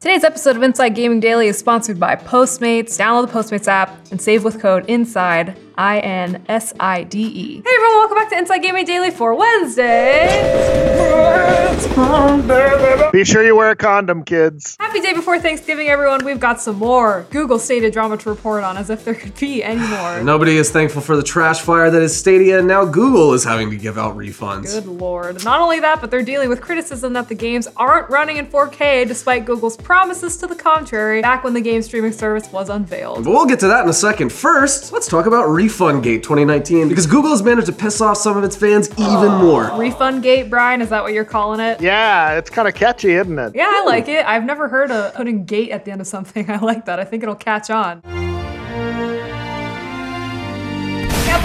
Today's episode of Inside Gaming Daily is sponsored by Postmates. Download the Postmates app and save with code INSIDE, I N S I D E. Hey everyone, welcome back to Inside Gaming Daily for Wednesday. Be sure you wear a condom, kids. Happy day before Thanksgiving, everyone. We've got some more Google Stadia drama to report on, as if there could be any more. Nobody is thankful for the trash fire that is Stadia, and now Google is having to give out refunds. Good lord. Not only that, but they're dealing with criticism that the games aren't running in 4K despite Google's promises to the contrary back when the game streaming service was unveiled. But we'll get to that in a second. First, let's talk about Refundgate 2019 because Google has managed to piss off some of its fans even more. Refund gate, Brian, is that what you're calling it? Yeah, it's kind of catchy, isn't it? Yeah, I like it. I've never heard of putting gate at the end of something. I like that. I think it'll catch on.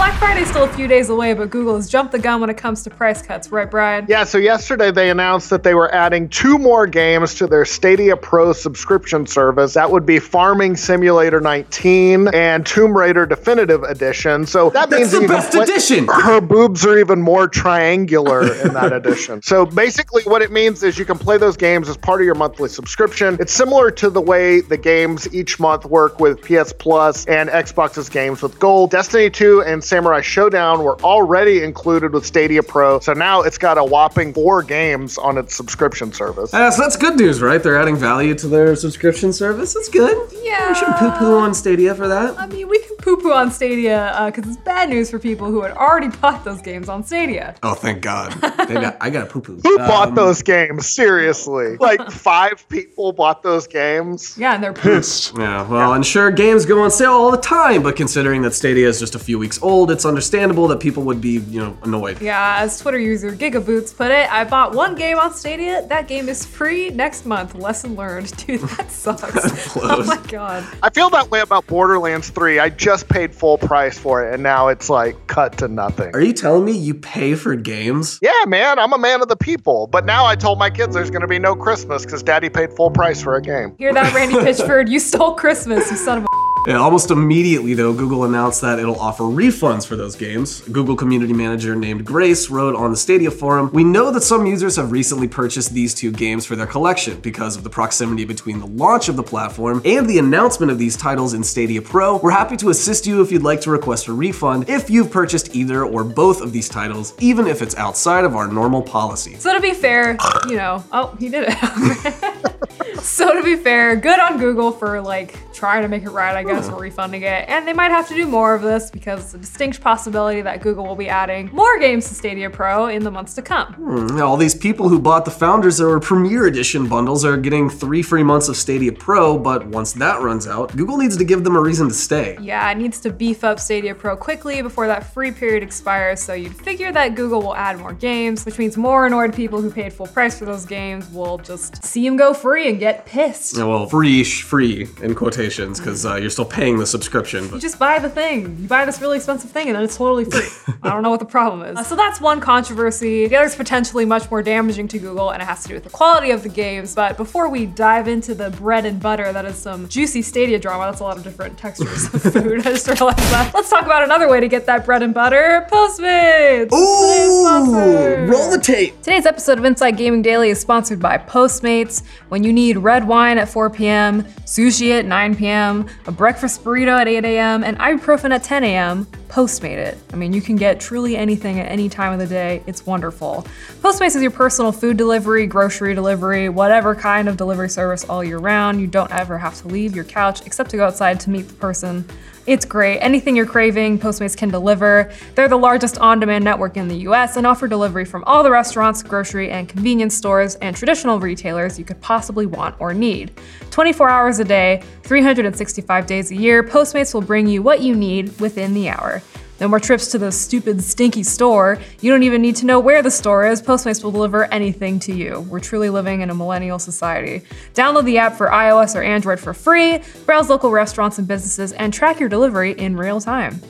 Black Friday's still a few days away, but Google has jumped the gun when it comes to price cuts, right, Brian? Yeah, so yesterday they announced that they were adding two more games to their Stadia Pro subscription service. That would be Farming Simulator 19 and Tomb Raider Definitive Edition. So that That's means the you best play- edition. Her boobs are even more triangular in that edition. So basically, what it means is you can play those games as part of your monthly subscription. It's similar to the way the games each month work with PS Plus and Xbox's games with Gold. Destiny 2 and Samurai Shodown were already included with Stadia Pro, so now it's got a whopping four games on its subscription service. Uh, so that's good news, right? They're adding value to their subscription service. That's good. Yeah. We should poo-poo on Stadia for that. I mean, we can poo poo on Stadia because it's bad news for people who had already bought those games on Stadia. Oh, thank God. They got- I got poo-poo. Who bought Um, those games? Seriously. Like five people bought those games? Yeah, and they're pissed. Yeah, well, and sure, games go on sale all the time, but considering that Stadia is just a few weeks old, it's understandable that people would be, you know, annoyed. Yeah, as Twitter user Gigaboots put it, I bought one game on Stadia. That game is free next month. Lesson learned. Dude, that sucks. oh my god. I feel that way about Borderlands 3. I just paid full price for it, and now it's like cut to nothing. Are you telling me you pay for games? Yeah, man, I'm a man of the people. But now I told my kids there's going to be no Christmas because daddy paid full price for a game. Hear that, Randy Pitchford? You stole Christmas, you son of a. Yeah, almost immediately, though, Google announced that it'll offer refunds for those games. Google community manager named Grace wrote on the Stadia forum We know that some users have recently purchased these two games for their collection because of the proximity between the launch of the platform and the announcement of these titles in Stadia Pro. We're happy to assist you if you'd like to request a refund if you've purchased either or both of these titles, even if it's outside of our normal policy. So to be fair, you know, oh, he did it. so to be fair, good on Google for like trying to make it right, I guess, or refunding it. And they might have to do more of this because it's a distinct possibility that Google will be adding more games to Stadia Pro in the months to come. Hmm, All these people who bought the Founders or Premier Edition bundles are getting three free months of Stadia Pro, but once that runs out, Google needs to give them a reason to stay. Yeah, it needs to beef up Stadia Pro quickly before that free period expires, so you'd figure that Google will add more games, which means more annoyed people who paid full price for those games will just see them go free and get pissed. Yeah, Well, free, free in quotations, because uh, you're still paying the subscription. You just buy the thing. You buy this really expensive thing and then it's totally free. I don't know what the problem is. Uh, so that's one controversy. The other is potentially much more damaging to Google and it has to do with the quality of the games. But before we dive into the bread and butter, that is some juicy Stadia drama. That's a lot of different textures of food. I just realized that. Let's talk about another way to get that bread and butter. Postmates. Today's sponsor. roll the tape. Today's episode of Inside Gaming Daily is sponsored by Postmates. When you need red wine at 4 p.m., sushi at 9 p.m., a breakfast burrito at 8 a.m., and ibuprofen at 10 a.m., Postmate it. I mean, you can get truly anything at any time of the day. It's wonderful. Postmates is your personal food delivery, grocery delivery, whatever kind of delivery service all year round. You don't ever have to leave your couch except to go outside to meet the person. It's great. Anything you're craving, Postmates can deliver. They're the largest on demand network in the US and offer delivery from all the restaurants, grocery, and convenience stores and traditional retailers you could possibly want or need. 24 hours a day, 365 days a year, Postmates will bring you what you need within the hour. No more trips to the stupid, stinky store. You don't even need to know where the store is. Postmates will deliver anything to you. We're truly living in a millennial society. Download the app for iOS or Android for free, browse local restaurants and businesses, and track your delivery in real time.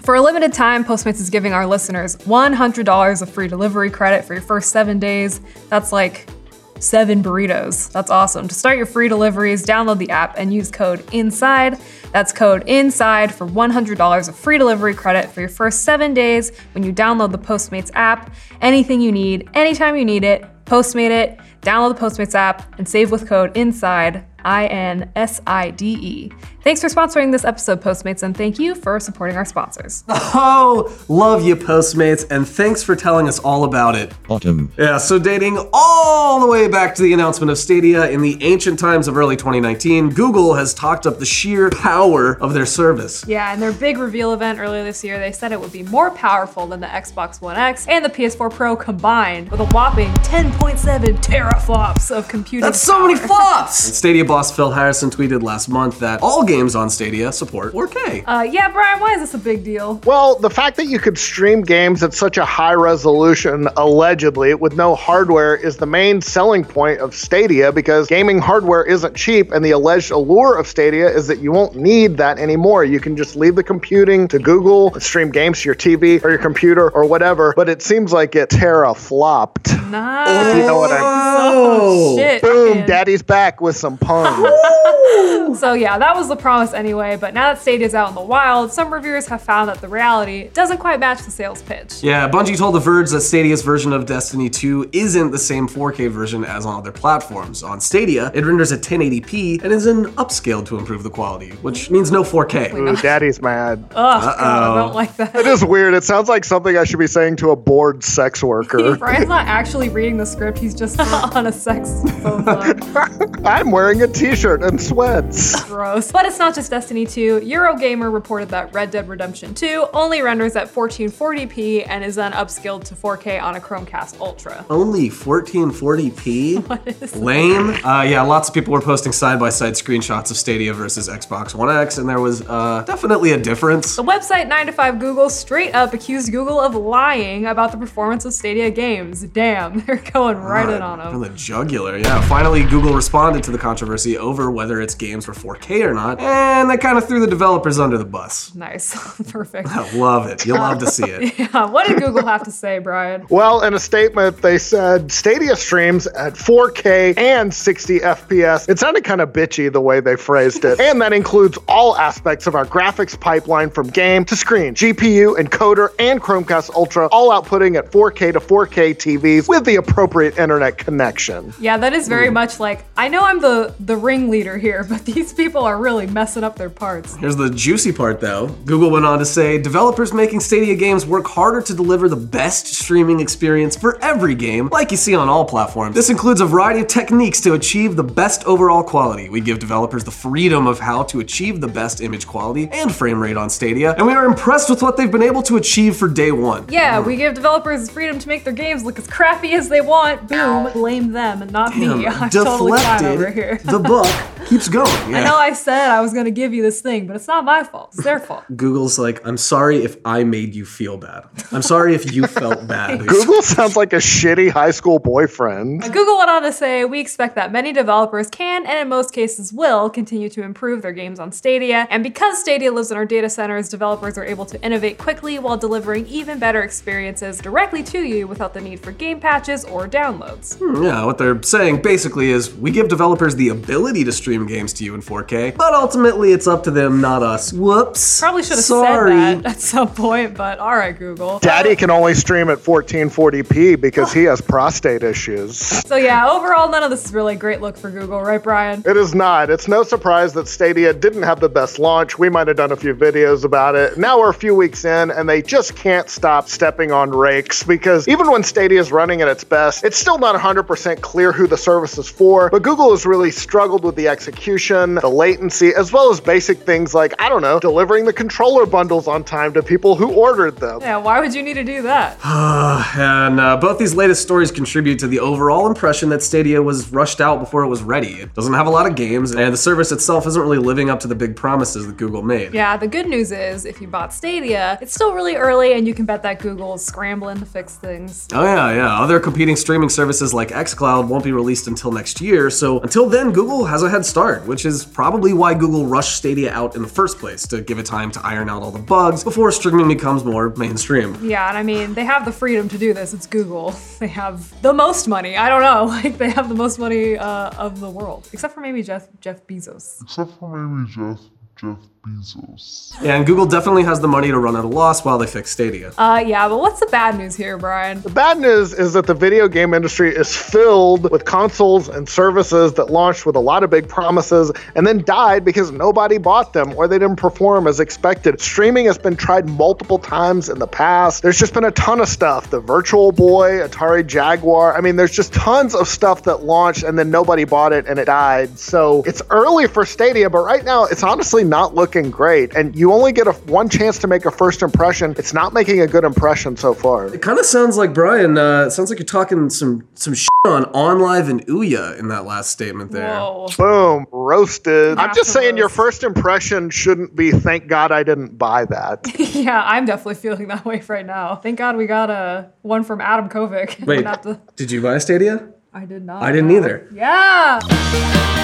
For a limited time, Postmates is giving our listeners $100 of free delivery credit for your first seven days. That's like seven burritos. That's awesome. To start your free deliveries, download the app and use code INSIDE. That's code INSIDE for $100 of free delivery credit for your first seven days when you download the Postmates app. Anything you need, anytime you need it, Postmate it. Download the Postmates app and save with code INSIDE, I N S I D E. Thanks for sponsoring this episode, Postmates, and thank you for supporting our sponsors. Oh, love you, Postmates, and thanks for telling us all about it. Autumn. Yeah, so dating all the way back to the announcement of Stadia in the ancient times of early 2019, Google has talked up the sheer power of their service. Yeah, in their big reveal event earlier this year, they said it would be more powerful than the Xbox One X and the PS4 Pro combined, with a whopping 10.7 teraflops of computing. That's so many flops! Stadia boss Phil Harrison tweeted last month that all games on Stadia support 4K. Uh, yeah, Brian, why is this a big deal? Well, the fact that you could stream games at such a high resolution, allegedly, with no hardware is the main selling point of Stadia because gaming hardware isn't cheap, and the alleged allure of Stadia is that you won't need that anymore. You can just leave the computing to Google, and stream games to your TV or your computer or whatever, but it seems like it teraflopped. Nice. You know what I mean? Oh, shit. Boom, fucking- daddy's back with some puns. So yeah, that was the promise anyway, but now that Stadia's out in the wild, some reviewers have found that the reality doesn't quite match the sales pitch. Yeah, Bungie told The Verge that Stadia's version of Destiny 2 isn't the same 4K version as on other platforms. On Stadia, it renders at 1080p and is an upscaled to improve the quality, which means no 4K. Ooh, daddy's mad. Ugh, God, I don't like that. It is weird. It sounds like something I should be saying to a bored sex worker. Brian's not actually reading the script, he's just on a sex phone. I'm wearing a t-shirt and sweats. Gross. But it's not just Destiny 2. Eurogamer reported that Red Dead Redemption 2 only renders at 1440p and is then upscaled to 4K on a Chromecast Ultra. Only 1440p? Lame. Uh, yeah, lots of people were posting side by side screenshots of Stadia versus Xbox One X, and there was uh, definitely a difference. The website 9 to 5 Google straight up accused Google of lying about the performance of Stadia games. Damn, they're going right in on From them. the jugular, yeah. Finally, Google responded to the controversy over whether its games were 4K or not, and they kind of threw the developers under the bus. Nice. Perfect. I love it. You'll love to see it. Yeah, what did Google have to say, Brian? Well, in a statement, they said Stadia streams at 4K and 60 FPS. It sounded kind of bitchy the way they phrased it. and that includes all aspects of our graphics pipeline from game to screen, GPU, encoder, and Chromecast Ultra, all outputting at 4K to 4K TVs with the appropriate internet connection. Yeah, that is very hmm. much like I know I'm the the ringleader here, but these people are really messing up their parts. Here's the juicy part though. Google went on to say developers making Stadia games work harder to deliver the best streaming experience for every game, like you see on all platforms. This includes a variety of techniques to achieve the best overall quality. We give developers the freedom of how to achieve the best image quality and frame rate on Stadia, and we are impressed with what they've been able to achieve for day one. Yeah, we give developers freedom to make their games look as crappy as they want. Boom, blame them and not me. I'm totally over here. the buck keeps going. Yeah. I know I said I was gonna give you this thing, but it's not my fault. It's their fault. Google's like, I'm sorry if I made you feel bad. I'm sorry if you felt bad. Google sounds like a shitty high school boyfriend. Google went on to say, We expect that many developers can, and in most cases will, continue to improve their games on Stadia. And because Stadia lives in our data centers, developers are able to innovate quickly while delivering even better experiences directly to you without the need for game patches or downloads. Hmm, yeah, what they're saying basically is we give developers the ability to stream games to you in 4K, but ultimately it's up to them, not us. Whoops. Probably should have Sorry. said that at some point, but alright, Google. Daddy can only stream at 1440p because he has prostate issues. So, yeah, overall, none of this is really a great look for Google, right, Brian? It is not. It's no surprise that Stadia didn't have the best launch. We might have done a few videos about it. Now we're a few weeks in, and they just can't stop stepping on rakes because even when Stadia is running at its best, it's still not 100% clear who the service is for. But Google has really struggled with the execution, the latency, as well as basic things like, I don't know, delivering the controller bundles on time to people who ordered them. Yeah, why would you need to do that? And uh, both these latest stories contribute to the overall impression that Stadia was rushed out before it was ready. It doesn't have a lot of games, and the service itself isn't really living up to the big promises that Google made. Yeah, the good news is if you bought Stadia, it's still really early and you can bet that Google's scrambling to fix things. Oh yeah, yeah. Other competing streaming services like xCloud won't be released until next year, so until then, Google has a head start, which is probably why Google rushed Stadia out in the first place to give it time to iron out all the bugs before streaming becomes more mainstream. Yeah, and I mean, they have the freedom to do this. It's Google. They have the most money. I don't know. Like, they have the most money uh, of the world. Except for maybe Jeff, Jeff Bezos. Except for maybe Jeff Jeff Bezos. Yeah, and Google definitely has the money to run at a loss while they fix Stadia. Uh, yeah, but what's the bad news here, Brian? The bad news is that the video game industry is filled with consoles and services that launched with a lot of big promises and then died because nobody bought them or they didn't perform as expected. Streaming has been tried multiple times in the past. There's just been a ton of stuff. The Virtual Boy, Atari Jaguar. I mean, there's just tons of stuff that launched and then nobody bought it and it died. So it's early for Stadia, but right now it's honestly not looking great. And you only get a one chance to make a first impression. It's not making a good impression so far. It kind of sounds like Brian. Uh, it sounds like you're talking some some shit OnLive and Ouya in that last statement there. Whoa. Boom, roasted. I'm just to saying your first impression shouldn't be thank God I didn't buy that. yeah, I'm definitely feeling that way right now. Thank God we got a one from Adam Kovic. Wait, Not the- did you buy Stadia? I did not. I didn't either. Yeah.